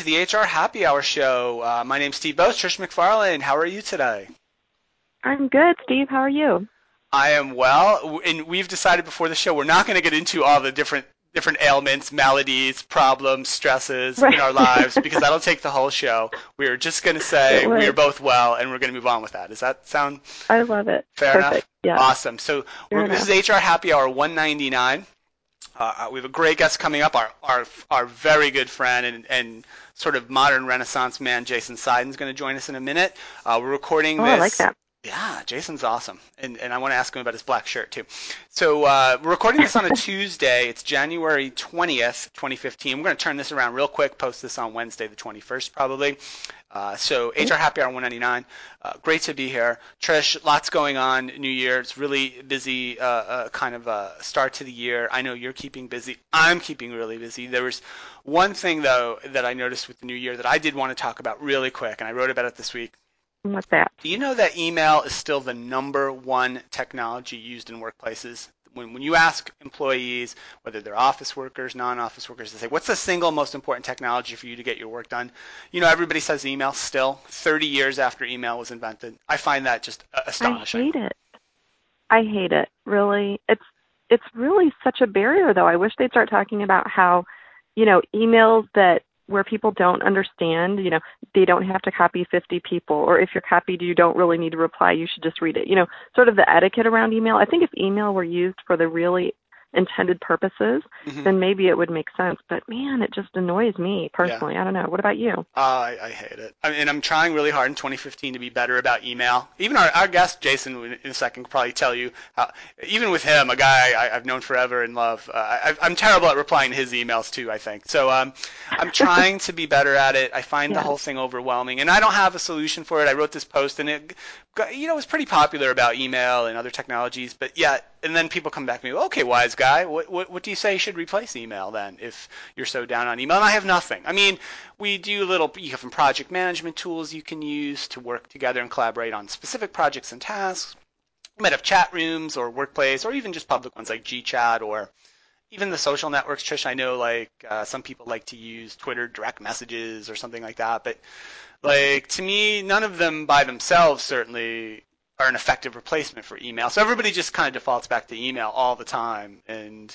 to the HR Happy Hour show. Uh, my name's Steve Boese, Trish McFarlane. How are you today? I'm good, Steve. How are you? I am well, and we've decided before the show we're not going to get into all the different different ailments, maladies, problems, stresses right. in our lives because that'll take the whole show. We're just going to say we're both well, and we're going to move on with that. Does that sound? I love it. Fair Perfect. enough. Yeah. Awesome. So this is HR Happy Hour 199. Uh, we have a great guest coming up. Our our our very good friend and and sort of modern Renaissance man, Jason Seiden, is going to join us in a minute. Uh, we're recording oh, this. I like that. Yeah, Jason's awesome, and and I want to ask him about his black shirt too. So uh, we're recording this on a Tuesday. It's January 20th, 2015. We're going to turn this around real quick. Post this on Wednesday, the 21st, probably. Uh, so HR Happy Hour 199. Uh, great to be here, Trish. Lots going on. New Year. It's really busy. Uh, uh, kind of a start to the year. I know you're keeping busy. I'm keeping really busy. There was one thing though that I noticed with the new year that I did want to talk about really quick, and I wrote about it this week. What's that? Do you know that email is still the number one technology used in workplaces? When, when you ask employees, whether they're office workers, non-office workers, they say, what's the single most important technology for you to get your work done? You know, everybody says email still, 30 years after email was invented. I find that just astonishing. I hate it. I hate it, really. It's it's really such a barrier, though. I wish they'd start talking about how, you know, emails that where people don't understand, you know, they don't have to copy 50 people, or if you're copied, you don't really need to reply, you should just read it. You know, sort of the etiquette around email. I think if email were used for the really intended purposes, mm-hmm. then maybe it would make sense. But man, it just annoys me personally. Yeah. I don't know. What about you? Uh, I, I hate it. I mean, I'm trying really hard in 2015 to be better about email. Even our, our guest Jason in a second could probably tell you how. Even with him, a guy I, have known forever and love, uh, I, I'm terrible at replying to his emails too. I think so. Um, I'm trying to be better at it. I find yeah. the whole thing overwhelming, and I don't have a solution for it. I wrote this post, and it, you know, was pretty popular about email and other technologies, but yeah, and then people come back to me, okay, wise guy, what, what, what do you say should replace email then if you're so down on email? And I have nothing. I mean, we do little, you have some project management tools you can use to work together and collaborate on specific projects and tasks. You might have chat rooms or workplace or even just public ones like GChat or even the social networks. Trish, I know like uh, some people like to use Twitter direct messages or something like that, but like to me, none of them by themselves certainly are an effective replacement for email. So everybody just kind of defaults back to email all the time, and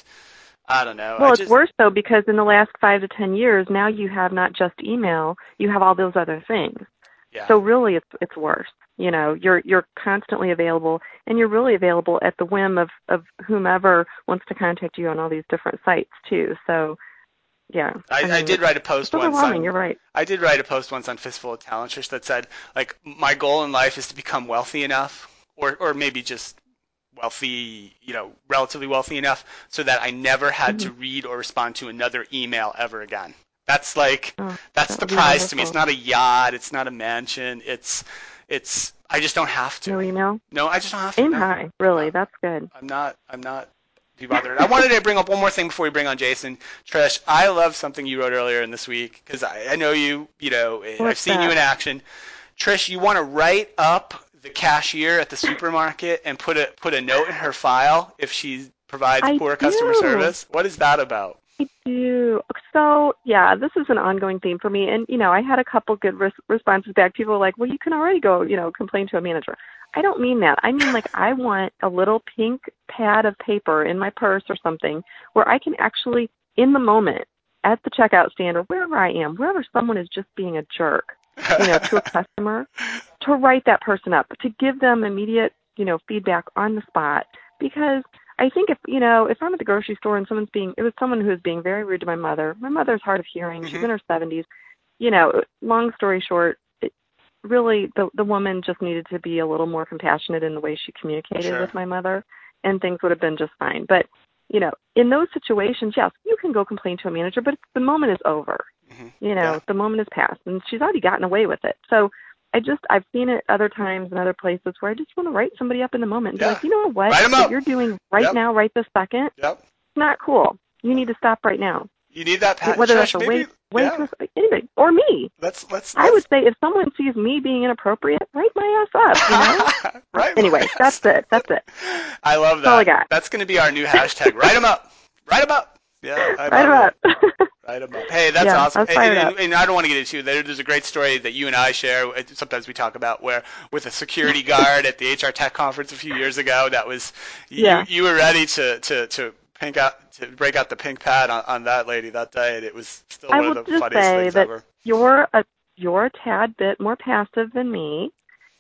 I don't know. Well, I it's worse though because in the last five to ten years, now you have not just email, you have all those other things. Yeah. So really, it's it's worse. You know, you're you're constantly available, and you're really available at the whim of of whomever wants to contact you on all these different sites too. So yeah. I, I, mean, I, did write a post once. On, you're right. I did write a post once on Fistful of Talent Trish, that said like my goal in life is to become wealthy enough, or or maybe just wealthy, you know, relatively wealthy enough, so that I never had mm-hmm. to read or respond to another email ever again. That's like oh, that's that the prize to me. It's not a yacht. It's not a mansion. It's it's I just don't have to. No email. No, I just don't have to. Aim no. high, really. That's good. I'm not. I'm not be bothered. I wanted to bring up one more thing before we bring on Jason. Trish, I love something you wrote earlier in this week because I, I know you. You know, eh, What's I've seen that? you in action. Trish, you want to write up the cashier at the supermarket and put a put a note in her file if she provides I poor do. customer service. What is that about? Do. So yeah, this is an ongoing theme for me, and you know, I had a couple good res- responses back. People were like, "Well, you can already go, you know, complain to a manager." I don't mean that. I mean like I want a little pink pad of paper in my purse or something where I can actually, in the moment, at the checkout stand or wherever I am, wherever someone is just being a jerk, you know, to a customer, to write that person up, to give them immediate, you know, feedback on the spot because I think if you know if I'm at the grocery store and someone's being it was someone who was being very rude to my mother. My mother's hard of hearing. Mhm. She's in her 70s. You know, long story short, it, really the the woman just needed to be a little more compassionate in the way she communicated Sure. with my mother, and things would have been just fine. But you know, in those situations, yes, you can go complain to a manager, but the moment is over. Mhm. You know, Yeah. the moment has passed, and she's already gotten away with it. So. I just I've seen it other times in other places where I just want to write somebody up in the moment and Yeah. be like, you know what, what you're doing right Yep. now, right this second, Yep. it's not cool. You need to stop right now. You need that pat. Whether that's a maybe, wait, waitress, yeah. anybody, or me. Let's let's. I let's would say if someone sees me being inappropriate, write my ass up. You know. right. Uh, anyway, Marcus. that's it. That's it. I love that. That's all I got. That's going to be our new hashtag. Write them up. Write them up. Yeah. I Write 'em love it. up. 'Em up. Hey, that's Yeah, awesome. And, and- I don't want to get into there. There's a great story that you and I share. uh, Sometimes we talk about where with a security guard at the HR Tech conference a few years ago. That was you. Yeah. You were ready to to to pink out to break out the pink pad on, on that lady that day, and it was still I one of the funniest things ever. you're a you're a tad bit more passive than me,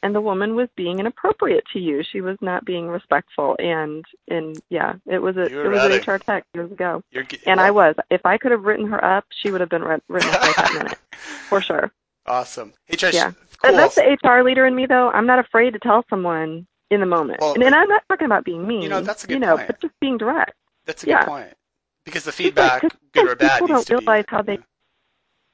and the woman was being inappropriate to you. She was not being respectful, and and yeah, it was a it was an HR tech years ago, and well, I was. If I could have written her up, she would have been writ- written up right that minute, for sure. awesome. HR. Yeah. cool. And that's the HR leader in me, though. I'm not afraid to tell someone in the moment. Well, and, and I'm not talking about being mean. you know, that's a good you know, point. but just being direct. That's a yeah. good point. Because the feedback, good or bad, people needs don't to realize be. how they-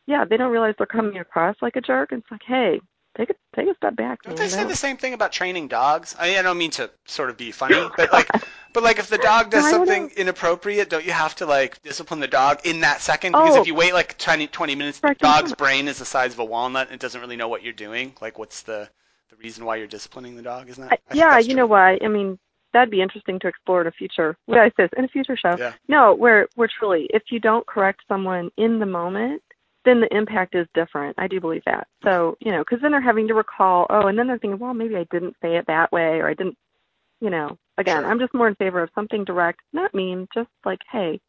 Yeah, they don't realize they're coming across like a jerk. It's like, hey, take a take a step back. Don't man. they say the same thing about training dogs? I, I don't mean to sort of be funny, but like, but like if the dog does No, something know. inappropriate, don't you have to like discipline the dog in that second? Because Oh. if you wait like 20, 20 minutes, the dog's brain is the size of a walnut and it doesn't really know what you're doing. Like, what's the the reason why you're disciplining the dog? Isn't that? I- yeah, you true. know what? I mean, that'd be interesting to explore in a future. What I say in a future show. Yeah. No, where where truly, if you don't correct someone in the moment, then the impact is different. I do believe that. So you know, because then they're having to recall. Oh, and then they're thinking, well, maybe I didn't say it that way, or I didn't. You know, again. I'm just more in favor of something direct, not mean, just like, hey,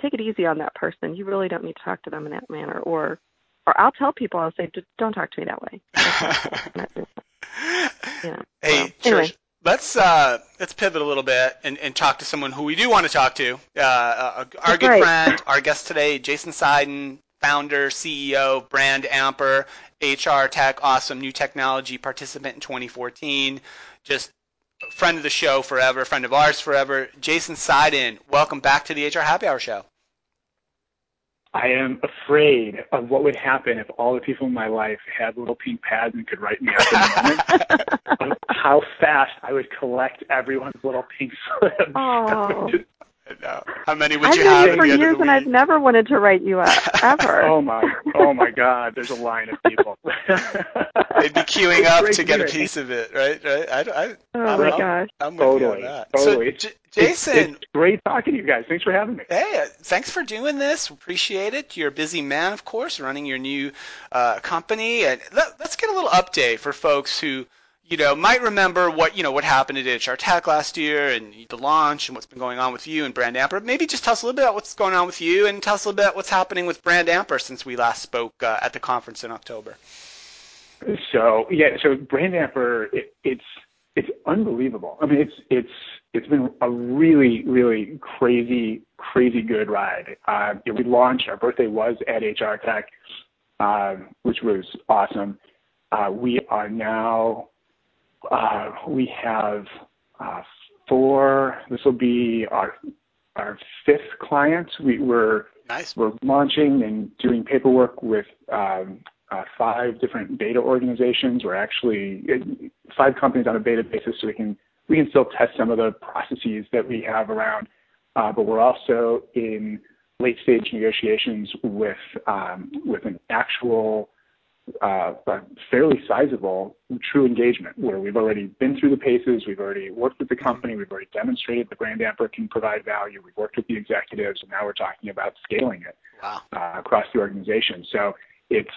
take it easy on that person. You really don't need to talk to them in that manner, or. Or I'll tell people, I'll say, don't talk to me that way. That's not cool. I'm not doing that, you know. Hey, So, anyway. Trish, let's uh, let's pivot a little bit and, and talk to someone who we do want to talk to. Uh, uh, our That's good right. friend, our guest today, Jason Seiden, founder, CEO of Brand Amper, HR Tech, awesome new technology participant in 2014. Just friend of the show forever, friend of ours forever. Jason Seiden, welcome back to the HR Happy Hour Show. I am afraid of what would happen if all the people in my life had little pink pads and could write me up in the moment. how fast I would collect everyone's little pink slips. Oh. Uh, How many would I've you known have you at for years, of the and I've never wanted to write you up ever. oh my, oh my God! There's a line of people. They'd be queuing up to get a piece of it, right? Right? I, I, oh I my don't know. gosh. I'm with you on Totally, that. totally. So, J- Jason, it's great talking to you guys. Thanks for having me. Hey, uh, thanks for doing this. Appreciate it. You're a busy man, of course, running your new uh, company. And let, let's get a little update for folks who, you know, might remember what you know what happened at HR Tech last year and the launch and what's been going on with you and Brand Amper. Maybe just tell us a little bit about what's going on with you and tell us a little bit about what's happening with Brand Amper since we last spoke uh, at the conference in October. So yeah, so Brand Amper, it, it's it's unbelievable. I mean, it's it's it's been a really really crazy crazy good ride. Uh, we launched. Our birthday was at HR Tech, um, which was awesome. Uh, we are now uh, we have uh, four. This will be our our fifth client. We were Nice. we're launching and doing paperwork with um, uh, five different beta organizations. We're actually uh, five companies on a beta basis, so we can we can still test some of the processes that we have around. Uh, but we're also in late stage negotiations with um, with an actual fairly sizable true engagement where we've already been through the paces, we've already worked with the company, we've already demonstrated the brand amper can provide value, we've worked with the executives, and now we're talking about scaling it Wow. uh, across the organization. So it's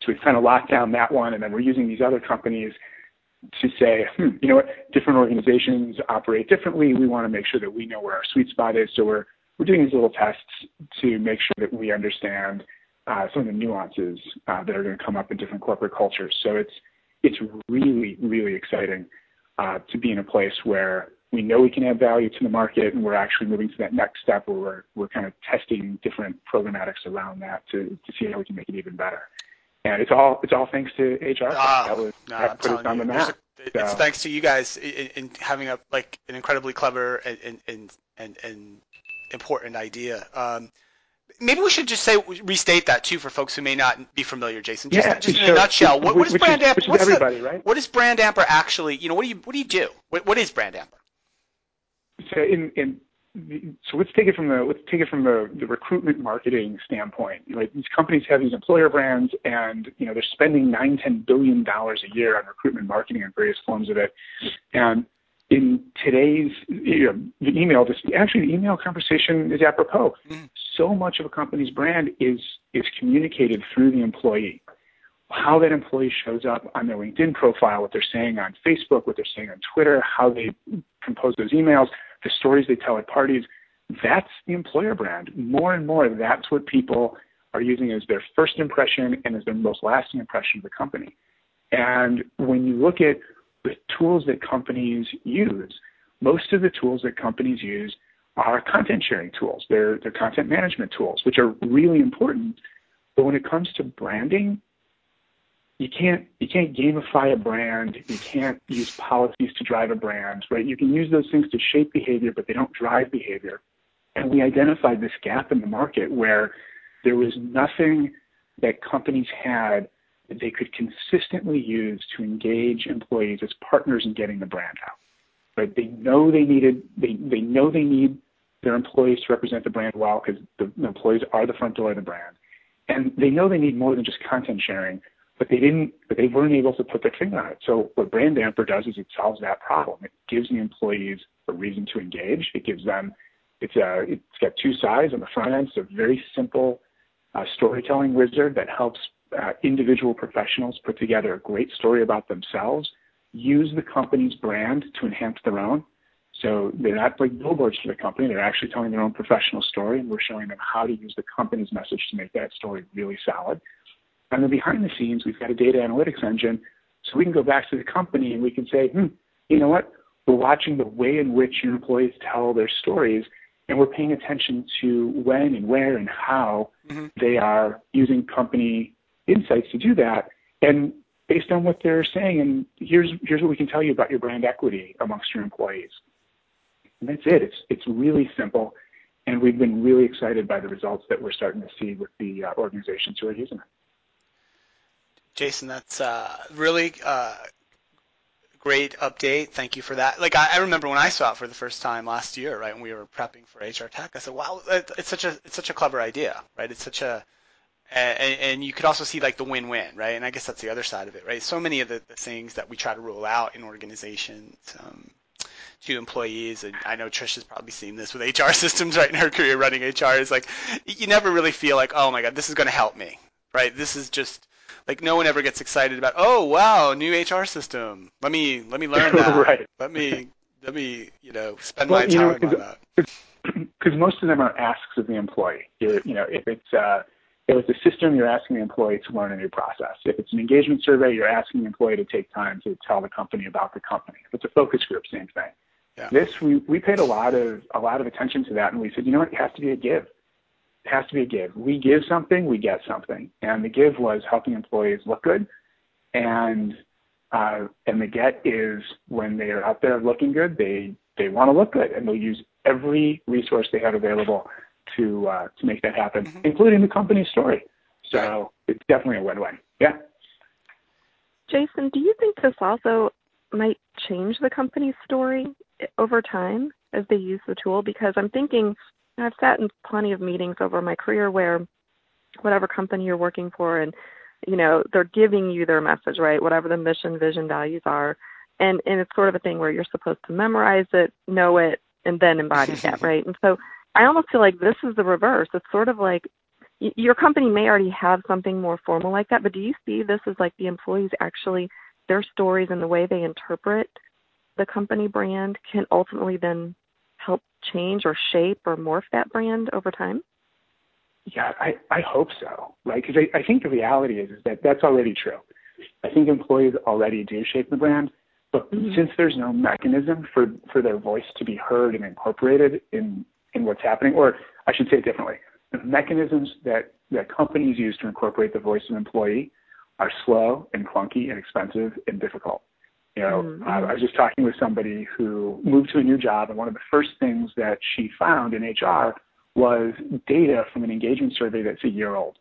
so we've kind of locked down that one, and then we're using these other companies to say, hmm, you know what, different organizations operate differently. We want to make sure that we know where our sweet spot is. So we're we're doing these little tests to make sure that we understand uh, some of the nuances uh, that are going to come up in different corporate cultures. So it's it's really really exciting uh, to be in a place where we know we can add value to the market, and we're actually moving to that next step where we're we're kind of testing different programmatics around that to to see how we can make it even better. and it's all it's all thanks to HR. Ah, that was no, that I'm put us on you, the map. it's So- thanks to you guys in, in having a like an incredibly clever and, and, and important idea. Um, maybe we should just say restate that too for folks who may not be familiar, Jason. Just, yeah, just in a nutshell, what, what is which Brand is, Amp? Which is what's the- everybody, right? what is Brand Amper actually? You know, what do you what do you do? What, what is Brand Amper? So in, in so let's take it from the let's take it from the, the recruitment marketing standpoint. Right? These companies have these employer brands, and you know they're spending nine ten billion dollars a year on recruitment marketing and various forms of it. And in today's you know, the email, this, actually the email conversation is apropos. Mhm. So much of a company's brand is is communicated through the employee. How that employee shows up on their LinkedIn profile, what they're saying on Facebook, what they're saying on Twitter, how they compose those emails, the stories they tell at parties, that's the employer brand. More and more, that's what people are using as their first impression and as their most lasting impression of the company. And when you look at the tools that companies use, most of the tools that companies use are content sharing tools. They're, they're content management tools, which are really important. But when it comes to branding, you can't you can't gamify a brand. You can't use policies to drive a brand, right? You can use those things to shape behavior, but they don't drive behavior. And we identified this gap in the market where there was nothing that companies had that they could consistently use to engage employees as partners in getting the brand out. Right? They know they needed they, they know they need their employees to represent the brand well because the, the employees are the front door of the brand. And they know they need more than just content sharing, but they didn't but they weren't able to put their finger on it. So what Brand Amper does is it solves that problem. It gives the employees a reason to engage. It gives them it's a it's got two sides on the front end. It's a very simple uh, storytelling wizard that helps uh, individual professionals put together a great story about themselves, use the company's brand to enhance their own. So they're not like billboards for the company. They're actually telling their own professional story, and we're showing them how to use the company's message to make that story really solid. And then behind the scenes, we've got a data analytics engine, so we can go back to the company and we can say, hmm, you know what? We're watching the way in which your employees tell their stories, and we're paying attention to when and where and how Mm-hmm. they are using company insights to do that. And based on what they're saying, and here's here's what we can tell you about your brand equity amongst your employees. And that's it. It's it's really simple, and we've been really excited by the results that we're starting to see with the uh, organizations who are using it. Jason, that's uh, really uh, great update. Thank you for that. Like I, I remember when I saw it for the first time last year, right, when we were prepping for HR Tech, I said, "Wow, it, it's such a it's such a clever idea, right? It's such a and, and you could also see like the win-win, right? And I guess that's the other side of it, right? So many of the, the things that we try to rule out in organizations um, to employees, and I know Trish has probably seen this with HR systems, right? In her career running HR, is like you never really feel like, oh my god, this is going to help me, right? This is just like no one ever gets excited about, oh wow, new HR system. Let me let me learn that. Right. Let me let me you know spend Well, my you know, time on that. because most of them are asks of the employee. You know, if it's uh, if it's a system, you're asking the employee to learn a new process. If it's an engagement survey, you're asking the employee to take time to tell the company about the company. If it's a focus group, same thing. Yeah. This we we paid a lot of a lot of attention to that, and we said, you know what, it has to be a give. It has to be a give. We give something, we get something, and the give was helping employees look good, and uh, and the get is when they are out there looking good, they they want to look good, and they'll use every resource they have available to uh, to make that happen, Mhm. including the company's story. So it's definitely a win-win. Yeah. Jason, do you think this also might change the company's story over time as they use the tool? Because I'm thinking, I've sat in plenty of meetings over my career where whatever company you're working for and you know they're giving you their message right whatever the mission vision values are and and it's sort of a thing where you're supposed to memorize it know it and then embody that right and so i almost feel like this is the reverse it's sort of like y- your company may already have something more formal like that but do you see this as like the employees actually their stories and the way they interpret the company brand can ultimately then help change or shape or morph that brand over time Yeah, I, I hope so, right? Because I, I think the reality is, is that that's already true. I think employees already do shape the brand, but Mhm. since there's no mechanism for, for their voice to be heard and incorporated in, in what's happening, or I should say it differently, the mechanisms that, that companies use to incorporate the voice of an employee are slow and clunky and expensive and difficult. You know, Mhm. uh, I was just talking with somebody who moved to a new job, and one of the first things that she found in HR was data from an engagement survey that's a year old.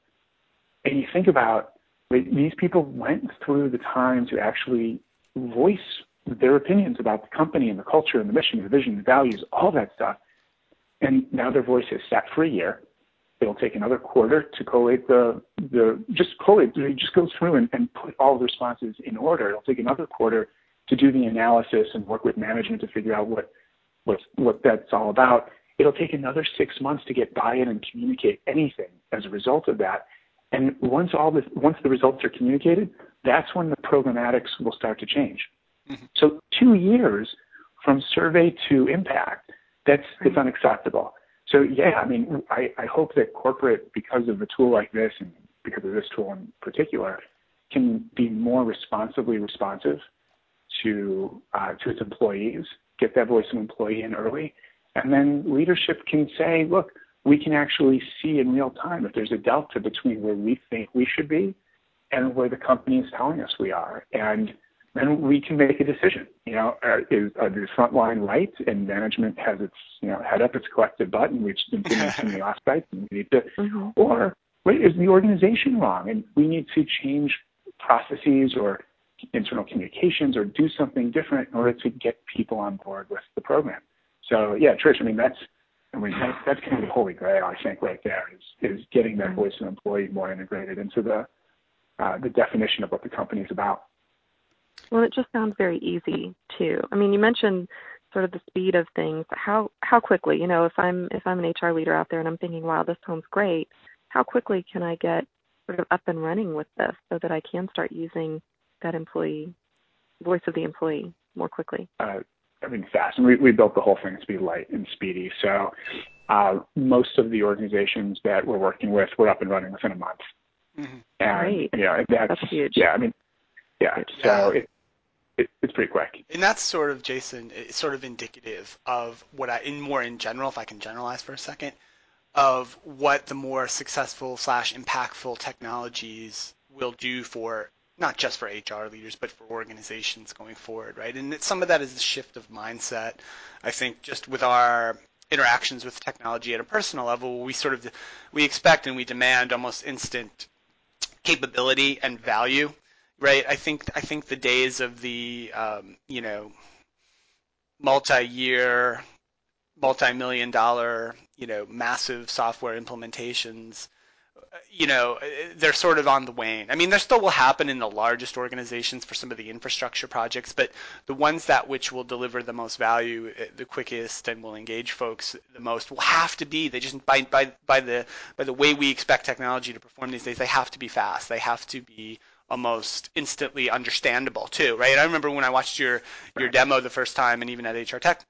And you think about wait, these people went through the time to actually voice their opinions about the company and the culture and the mission, and the vision, and the values, all that stuff. And now their voice is set for a year. It'll take another quarter to collate the the just collate just go through and, and put all the responses in order. It'll take another quarter to do the analysis and work with management to figure out what what what that's all about. It'll take another six months to get buy-in and communicate anything as a result of that. And once all this, once the results are communicated, that's when the programmatics will start to change. Mm-hmm. So two years from survey to impact, that's it's unacceptable. So yeah, I mean, I, I hope that corporate, because of a tool like this and because of this tool in particular, can be more responsibly responsive to uh, to its employees, get that voice of employee in early, and then leadership can say, look, we can actually see in real time if there's a delta between where we think we should be and where the company is telling us we are. And then we can make a decision. You know, are, is, are the front line right and management has its, you know, head up its collective butt and we've been doing this in the offsite and we need to, mm-hmm. or wait, is the organization wrong and we need to change processes or internal communications or do something different in order to get people on board with the program. So yeah, Trish, I mean, that's, I mean, that's, that's kind of the holy grail, I think, right there is, is getting that voice of employee more integrated into the, uh, the definition of what the company is about. Well, it just sounds very easy too. I mean, you mentioned sort of the speed of things. How how quickly, you know, if I'm if I'm an HR leader out there and I'm thinking, wow, this sounds great, how quickly can I get sort of up and running with this so that I can start using that employee voice of the employee more quickly? Uh, I mean, fast. And we, we built the whole thing to be light and speedy. So uh, most of the organizations that we're working with, we're up and running within a month. Mm-hmm. And, right. You know, that's, that's huge. Yeah, I mean, yeah. So it, it, it's pretty quick. And that's sort of Jason. It's sort of indicative of what I, in more in general, if I can generalize for a second, of what the more successful slash impactful technologies will do for not just for HR leaders, but for organizations going forward, right? And it, some of that is the shift of mindset. I think just with our interactions with technology at a personal level, we sort of we expect and we demand almost instant capability and value, right? I think I think the days of the um, you know multi-year, multi-million dollar, you know, massive software implementations you know, they're sort of on the wane. I mean, there still will happen in the largest organizations for some of the infrastructure projects, but the ones that which will deliver the most value eh, the quickest and will engage folks the most will have to be they just by by by the by the way we expect technology to perform these days, they have to be fast. They have to be almost instantly understandable too, right? I remember when I watched your your demo the first time, and even at HR Tech,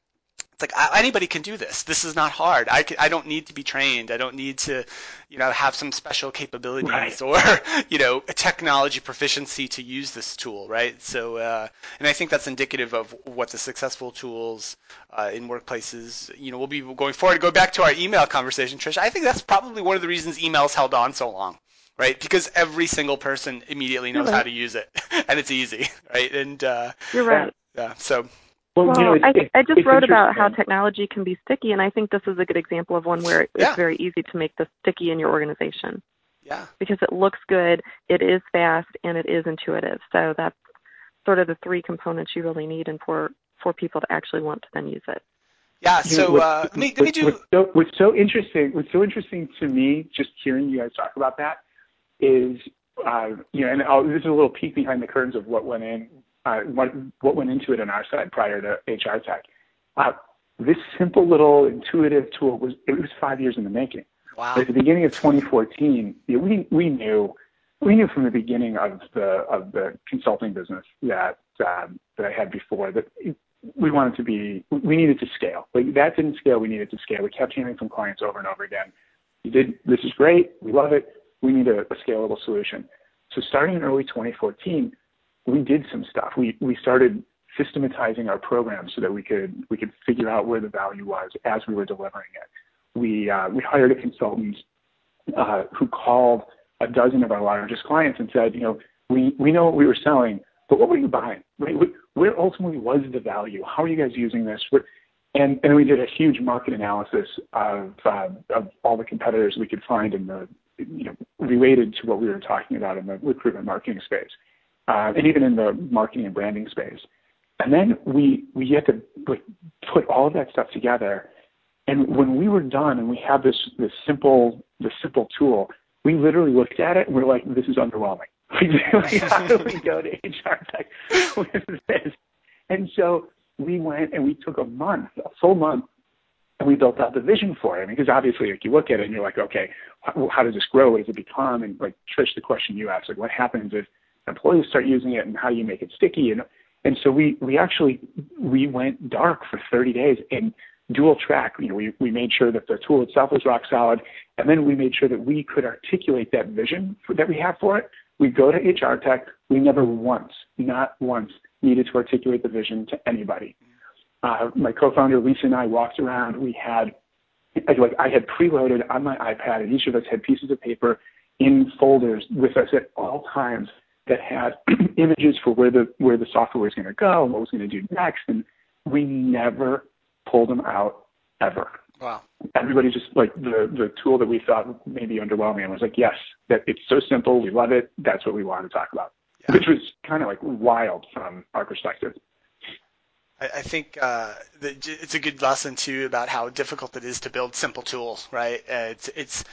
it's like anybody can do this. This is not hard. I, can, I don't need to be trained. I don't need to, you know, have some special capabilities right. or, you know, a technology proficiency to use this tool, right? So, uh, and I think that's indicative of what the successful tools uh, in workplaces, you know, will be going forward. Go back to our email conversation, Trish. I think that's probably one of the reasons emails held on so long right? Because every single person immediately knows right. how to use it, and it's easy, right? And uh, you're right. Yeah. So well, well you know, I, it, I just wrote about how technology can be sticky, and I think this is a good example of one where it's Yeah. very easy to make this sticky in your organization yeah. because it looks good, it is fast, and it is intuitive. So that's sort of the three components you really need, and for for people to actually want to then use it. Yeah. You know, So what's- uh, let me let me do. What's so, what's so interesting, what's so interesting to me, just hearing you guys talk about that, is uh, you know, and I'll, this is a little peek behind the curtains of what went in, uh, what what went into it on our side prior to HR Tech. Uh, this simple little intuitive tool was it was five years in the making. Wow. At the beginning of 2014, we we knew we knew from the beginning of the of the consulting business that um, that I had before that we wanted to be we needed to scale. Like that didn't scale, we needed to scale. We kept hearing from clients over and over again. You did this is great, we love it. We need a, scalable solution. So starting in early 2014, we did some stuff. We we started systematizing our program so that we could we could figure out where the value was as we were delivering it. We uh, we hired a consultant uh, who called a dozen of our largest clients and said, you know, we know what we were selling, but what were you buying? Right? Where ultimately was the value? How are you guys using this? and and we did a huge market analysis of uh, of all the competitors we could find in the related to what we were talking about in the recruitment marketing space, uh, and even in the marketing and branding space. And then we we had to put all of that stuff together. And when we were done and we had this this simple simple tool, we literally looked at it and we are like, this is underwhelming. How do we go to HR tech with this? And so we went and we took a month, a full month, and we built out the vision for it. I mean, because obviously, like you look at it and you're like, okay, how, does this grow? What does it become? And like Trish, the question you asked, like, what happens if employees start using it, and how do you make it sticky? And and so we we actually we went dark for 30 days and dual track. You know, we we made sure that the tool itself was rock solid, and then we made sure that we could articulate that vision for, that we have for it. We go to HR Tech. We never once, not once, needed to articulate the vision to anybody. Uh, my co-founder Lisa and I walked around. We had, like, I had preloaded on my iPad, and each of us had pieces of paper in folders with us at all times that had images for where the where the software was going to go and what was going to do next, and we never pulled them out ever. Wow. Everybody just like the the tool that we thought may be underwhelming and was like, yes, that it's so simple, we love it, that's what we want to talk about. Yeah. Which was kind of like wild from our perspective. I, I think uh, the, it's a good lesson too about how difficult it is to build simple tools, right? Uh, it's it's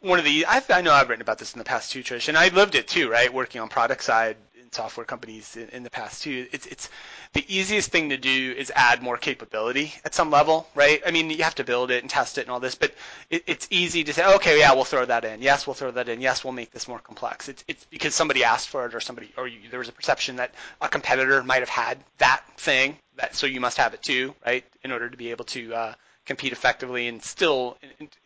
one of the I've, I know I've written about this in the past too, Trish, and I lived it too, right? Working on product side in software companies in, in, the past too. It's it's the easiest thing to do is add more capability at some level, right? I mean, you have to build it and test it and all this, but it, it's easy to say, okay, yeah, we'll throw that in. Yes, we'll throw that in. Yes, we'll make this more complex. It's it's because somebody asked for it or somebody or you, there was a perception that a competitor might have had that thing, that so you must have it too, right? In order to be able to uh, compete effectively and still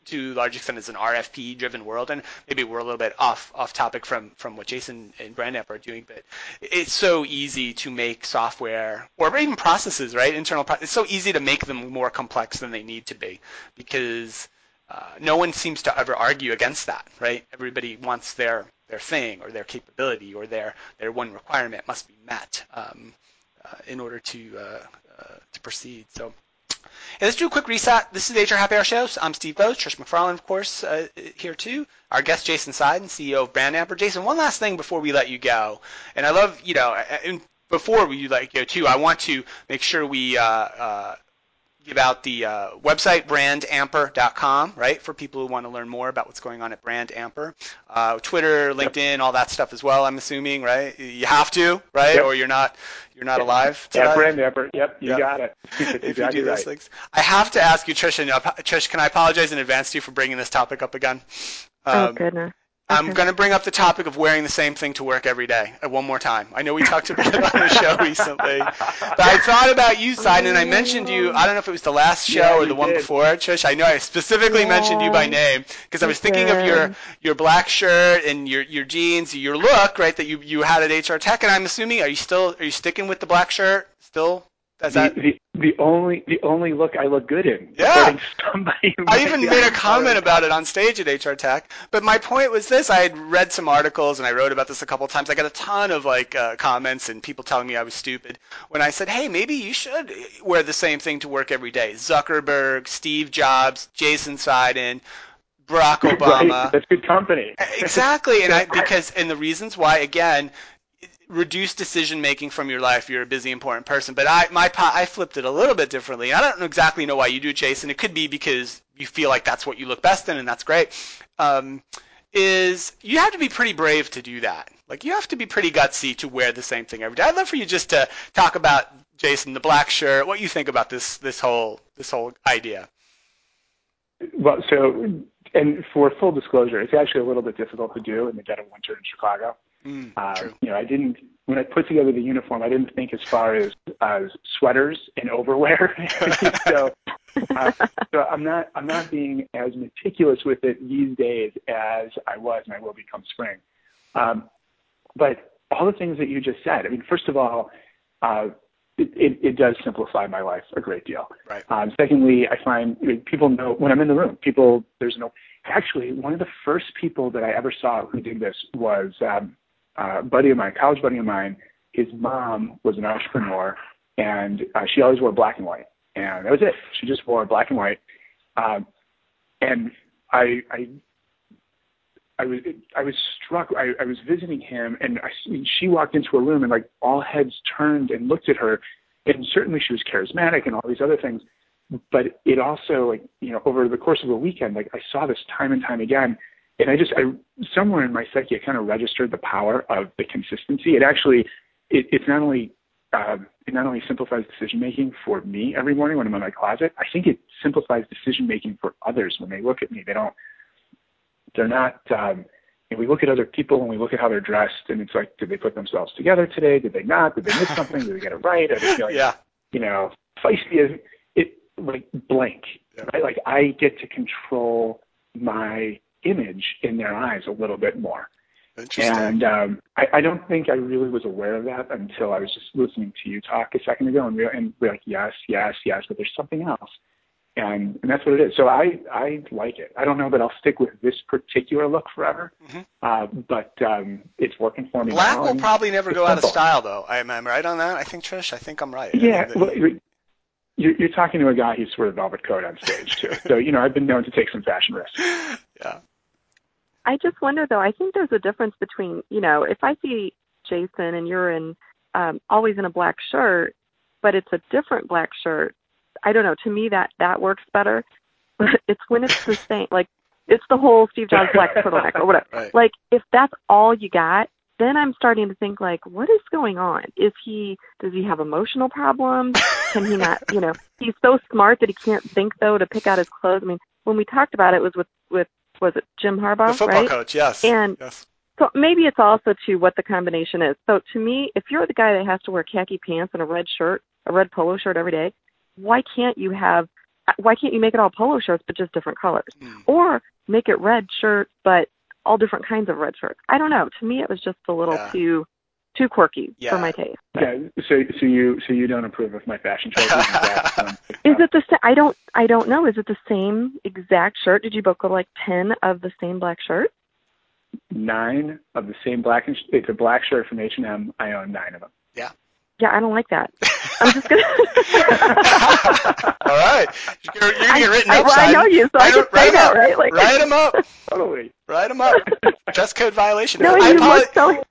to large extent is an RFP driven world and maybe we're a little bit off off topic from from what Jason and Brandamp are doing but it's so easy to make software or even processes right internal pro- it's so easy to make them more complex than they need to be because uh, no one seems to ever argue against that right everybody wants their their thing or their capability or their their one requirement must be met um, in order to uh, uh to proceed so Hey, let's do a quick reset. This is the HR Happy Hour Show. So I'm Steve Boese, Trish McFarlane, of course, uh, here too. Our guest, Jason Seiden, CEO of Brandamper. Jason, one last thing before we let you go. And I love, you know, before we let you go too, I want to make sure we uh, uh, give out the uh, website brandamper.com, right, for people who want to learn more about what's going on at Brandamper. Uh, Twitter, LinkedIn, yep. all that stuff as well. I'm assuming, right? You have to, right, yep. or you're not you're not yep. alive. Today. Yeah, Brandamper. Yep, you yep. got it. if you do those things, I have to ask you, Trish. And Trish, can I apologize in advance to you for bringing this topic up again? Oh, um, oh goodness. I'm going to bring up the topic of wearing the same thing to work every day uh, one more time. I know we talked about it on the show recently, but I thought about you, Seiden, and I mentioned you. I don't know if it was the last show yeah, or the one did. before, Trish. I know I specifically yeah. mentioned you by name because I was thinking of your your black shirt and your your jeans, your look, right, that you you had at HR Tech, and I'm assuming are you still are you sticking with the black shirt still? The, that... the, the only the only look I look good in. Yeah. I even made a comment about it on stage at HR Tech. But my point was this: I had read some articles and I wrote about this a couple times. I got a ton of like uh, comments and people telling me I was stupid when I said, "Hey, maybe you should wear the same thing to work every day." Zuckerberg, Steve Jobs, Jason Seiden. Barack Obama. Right. That's good company. exactly, and I because and the reasons why again reduce decision making from your life. You're a busy, important person. But I, my, I flipped it a little bit differently. I don't exactly know why you do, Jason. It could be because you feel like that's what you look best in, and that's great. Um, is you have to be pretty brave to do that. Like you have to be pretty gutsy to wear the same thing every day. I'd love for you just to talk about Jason, the black shirt, what you think about this this whole this whole idea. Well, so and for full disclosure, it's actually a little bit difficult to do in the dead of winter in Chicago. Mm, uh, you know, I didn't when I put together the uniform, I didn't think as far as as sweaters and overwear. so, uh, so I'm not I'm not being as meticulous with it these days as I was, and I will become spring. Um, but all the things that you just said. I mean, first of all, uh, it, it, it, does simplify my life a great deal. Right. Um, secondly, I find people know when I'm in the room. People, there's no. Actually, one of the first people that I ever saw who did this was um, uh, buddy of mine, college buddy of mine, his mom was an entrepreneur, and uh, she always wore black and white, and that was it. She just wore black and white, um, and I, I I was I was struck. I, I was visiting him, and I, she walked into a room, and like all heads turned and looked at her, and certainly she was charismatic and all these other things, but it also like you know over the course of a weekend, like I saw this time and time again, and I just I somewhere in my psyche I kind of registered the power of the consistency. It actually it, it's not only uh, it not only simplifies decision making for me every morning when I'm in my closet. I think it simplifies decision making for others when they look at me. They don't they're not. Um, and we look at other people and we look at how they're dressed, and it's like, did they put themselves together today? Did they not? Did they miss something? did they get it right? Are they feeling, yeah. you know, feisty as it like blank, yeah. right? Like I get to control my image in their eyes a little bit more. And um, I, I don't think I really was aware of that until I was just listening to you talk a second ago, and, we, and we're like, yes, yes, yes, but there's something else, and and that's what it is. So I I like it. I don't know that I'll stick with this particular look forever, mm-hmm. uh, but um, it's working for me. Black now, will probably never go out of style, though. I am I right on that. I think Trish. I think I'm right. Yeah. I mean, well, you're, you're talking to a guy who's sort of velvet coat on stage too. so you know I've been known to take some fashion risks. Yeah. I just wonder though. I think there's a difference between you know if I see Jason and you're in um, always in a black shirt, but it's a different black shirt. I don't know. To me, that that works better. But it's when it's the same. Like it's the whole Steve Jobs black turtleneck or whatever. Right. Like if that's all you got, then I'm starting to think like, what is going on? Is he does he have emotional problems? Can he not? You know, he's so smart that he can't think though to pick out his clothes. I mean, when we talked about it, it was with with was it Jim Harbaugh, the football right? coach? Yes. And yes. so maybe it's also to what the combination is. So to me, if you're the guy that has to wear khaki pants and a red shirt, a red polo shirt every day, why can't you have? Why can't you make it all polo shirts but just different colors, mm. or make it red shirt but all different kinds of red shirts? I don't know. To me, it was just a little yeah. too too quirky yeah. for my taste. Yeah. So so you so you don't approve of my fashion choices? is it the same? I don't I don't know. Is it the same exact shirt? Did you both go like ten of the same black shirt? Nine of the same black. Sh- it's a black shirt from H and M. I own nine of them. Yeah. Yeah, I don't like that. I'm just gonna. All right, you're, you're gonna get written I, up. well, I know you, so write, I can say that, up. right? Like, write them up. Totally. Write them up. Dress code violation. No, I you apologize. look so.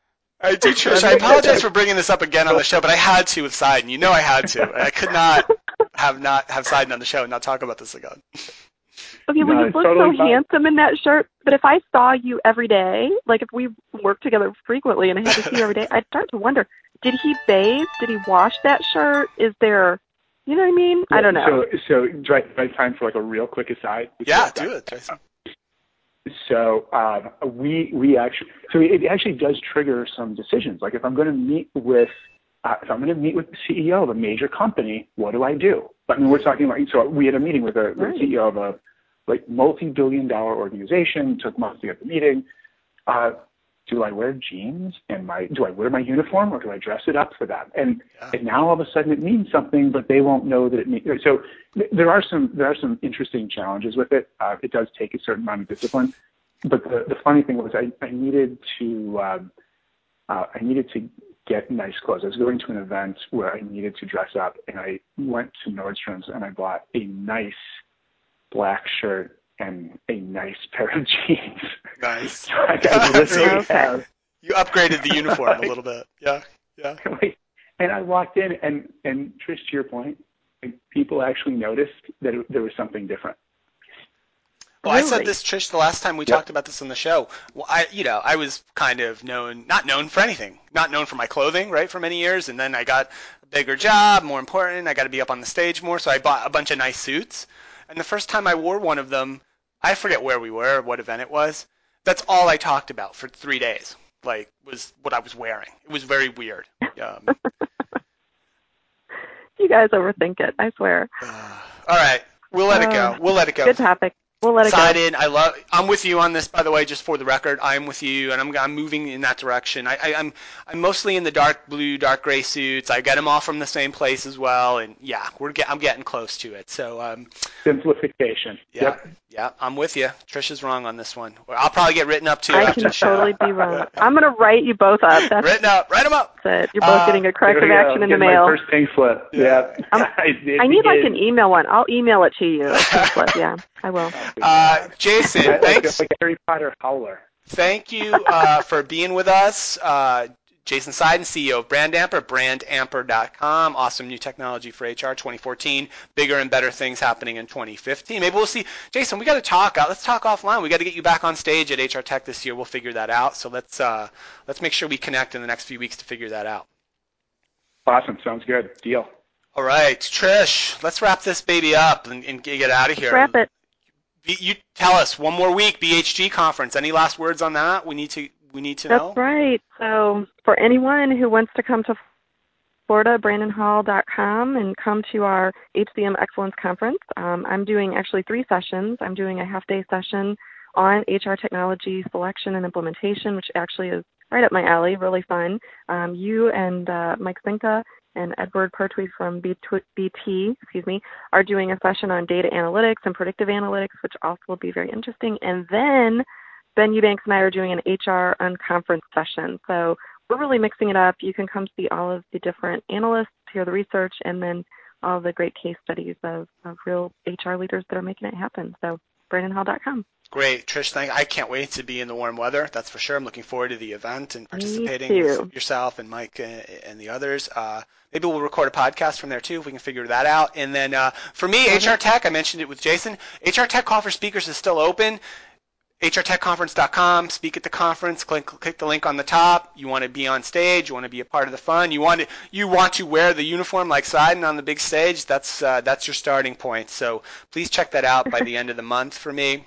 I do, Trish. I apologize for bringing this up again on the show, but I had to with Seiden. You know I had to. I could not have not have Seiden on the show and not talk about this again. Okay, well, No, you look totally so fine. handsome in that shirt. But if I saw you every day, like if we worked together frequently and I had to see you every day, I'd start to wonder: Did he bathe? Did he wash that shirt? Is there, you know what I mean? I don't know. So so right, right time for like a real quick aside. Yeah, do it, Jason. So um, we we actually so it actually does trigger some decisions. Like if I'm going to meet with uh, if I'm going to meet with the CEO of a major company, what do I do? I mean, we're talking about so we had a meeting with a with Right. the CEO of a like multi-billion dollar organization. Took months to get the meeting. Uh, do I wear jeans and my do I wear my uniform or do I dress it up for them? And Yeah. and now all of a sudden it means something, but they won't know that it means. So th- there are some there are some interesting challenges with it. Uh, it does take a certain amount of discipline. But the, the funny thing was I, I needed to um, uh, I needed to get nice clothes. I was going to an event where I needed to dress up, and I went to Nordstrom's and I bought a nice black shirt and a nice pair of jeans. Nice. So I, I literally Okay. have You upgraded the uniform a little bit. Yeah, yeah. And I walked in, and and Trish, to your point, like, people actually noticed that it, there was something different. Well, I said this, Trish, the last time we Yep. talked about this on the show. Well, I, you know, I was kind of known, not known for anything, not known for my clothing, right, for many years, and then I got a bigger job, more important. I got to be up on the stage more, so I bought a bunch of nice suits. And the first time I wore one of them, I forget where we were, or what event it was. That's all I talked about for three days. Like, was what I was wearing. It was very weird. Um, You guys overthink it. I swear. uh, all right, we'll let it go. Uh, We'll let it go. Good topic. we'll let it Excited. go. I love. I'm with you on this, by the way. Just for the record, I'm with you, and I'm, I'm moving in that direction. I, I, I'm I'm mostly in the dark blue, dark gray suits. I get them all from the same place as well, and yeah, we're get, I'm getting close to it. So um, Simplification. yeah, Yep. Yeah, I'm with you. Trish is wrong on this one. I'll probably get written up too I after can the show. totally be wrong. I'm gonna write you both up. That's Written up. Write them up. it. You're both Uh, getting a corrective There we go. action in the mail. My first pink slip. Yeah. Yeah. I'm- I, I need like an email one. I'll email it to you. a pink slip. Yeah, I will. Uh, Jason, thanks. like a Harry Potter howler. Thank you uh, for being with us. Jason Seiden, CEO of Brand Amper, brandamper.com. Awesome new technology for HR 2014. Bigger and better things happening in 2015. Maybe we'll see. Jason, we got to talk. Uh, let's talk offline. We got to get you back on stage at HR Tech this year. We'll figure that out. So let's uh, let's make sure we connect in the next few weeks to figure that out. Awesome. Sounds good. Deal. All right, Trish, let's wrap this baby up and, and get out of here. Wrap it. You tell us one more week, BHG conference. Any last words on that? We need to we need to know. That's right. So for anyone who wants to come to Florida, BrandonHall.com and come to our HCM Excellence Conference. Um, I'm doing actually three sessions. I'm doing a half day session on HR technology selection and implementation, which actually is right up my alley, really fun. Um, you and uh, Mike Zinka and Edward Pertwee from BT, excuse me, are doing a session on data analytics and predictive analytics, which also will be very interesting. And then Ben Eubanks and I are doing an HR unconference session. So we're really mixing it up. You can come see all of the different analysts, hear the research, and then all the great case studies of, of real HR leaders that are making it happen. So BrandonHall.com. Great, Trish. Thank. I can't wait to be in the warm weather. That's for sure. I'm looking forward to the event and participating with yourself and Mike uh, and the others. Uh, maybe we'll record a podcast from there too if we can figure that out. And then uh, for me, HR Tech. I mentioned it with Jason. HR Tech Call for Speakers is still open. HRTechConference.com. Speak at the conference. Click, click the link on the top. You want to be on stage. You want to be a part of the fun. You want to you want to wear the uniform like Seiden on the big stage. That's uh, that's your starting point. So please check that out by the end of the month for me.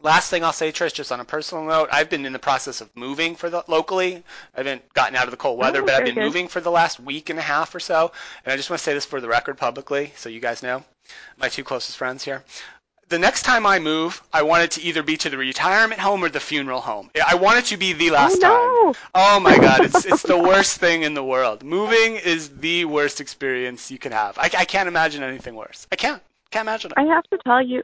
Last thing I'll say, Trish, just on a personal note, I've been in the process of moving for the locally. I haven't gotten out of the cold weather, Oh, but I've been good. moving for the last week and a half or so. And I just want to say this for the record publicly, so you guys know, my two closest friends here. The next time I move, I want it to either be to the retirement home or the funeral home. I want it to be the last oh, time. oh, Oh my God, it's it's the worst thing in the world. Moving is the worst experience you can have. I, I can't imagine anything worse. I can't. Can't imagine it. I have to tell you,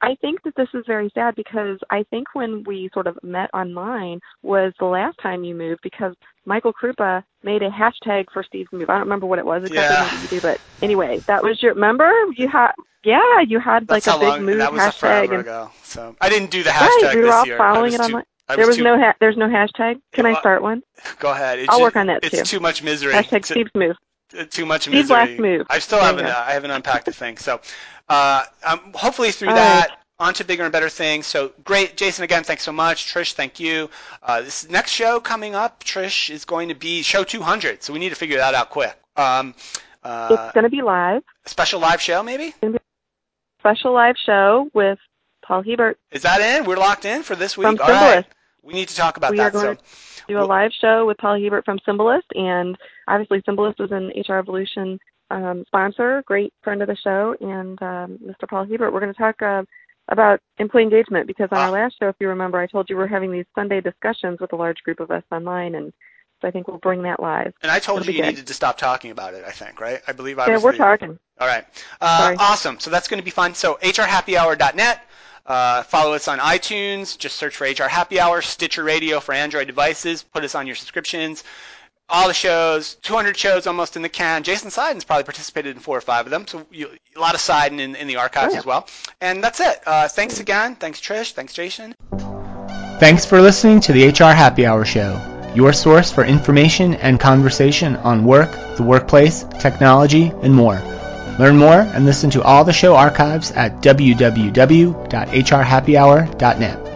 I think that this is very sad because I think when we sort of met online was the last time you moved because Michael Krupa made a hashtag for Steve's move. I don't remember what it was exactly. Yeah. Do, but anyway, that was your. Remember you had. Yeah, you had That's like how a big long. move that was hashtag, forever and ago. So I didn't do the hashtag right, we were this all year. Following was it online. I There was too- no ha- there's no hashtag. Can Yeah, I start one? Go ahead. It's I'll ju- work on that It's too. too much misery. Hashtag Steve's move. uh, too much Steve's misery. last move. I still There haven't. Uh, I haven't unpacked the thing. So, uh, um, hopefully through All that. right. On to bigger and better things. So great, Jason. Again, thanks so much. Trish, thank you. Uh, this next show coming up, Trish is going to be show 200. So we need to figure that out quick. Um, uh, it's going to be live. a special live show, maybe. Special live show with Paul Hebert Is that in? We're locked in for this week. from All right. Symbolist. We need to talk about We are that. going So do a live show with Paul Hebert from Symbolist, and obviously Symbolist is an HR Evolution um, sponsor, great friend of the show, and um, Mr. Paul Hebert. We're going to talk uh, about employee engagement because on Ah. our last show, if you remember, I told you we're having these Sunday discussions with a large group of us online, and I think we'll bring that live. And I told It'll you you good. needed to stop talking about it, I think, right? I believe I Yeah, was Yeah, we're the- talking. All right. Uh, awesome. So that's going to be fun. So hrhappyhour.net. Uh, follow us on iTunes. Just search for HR Happy Hour, Stitcher Radio for Android devices. Put us on your subscriptions. All the shows, 200 shows almost in the can. Jason Seiden's probably participated in four or five of them, so you, a lot of Seiden in, in the archives Oh, yeah. as well. And that's it. Uh, thanks again. Thanks, Trish. Thanks, Jason. Thanks for listening to the HR Happy Hour Show, your source for information and conversation on work, the workplace, technology, and more. Learn more and listen to all the show archives at www.hrhappyhour.net.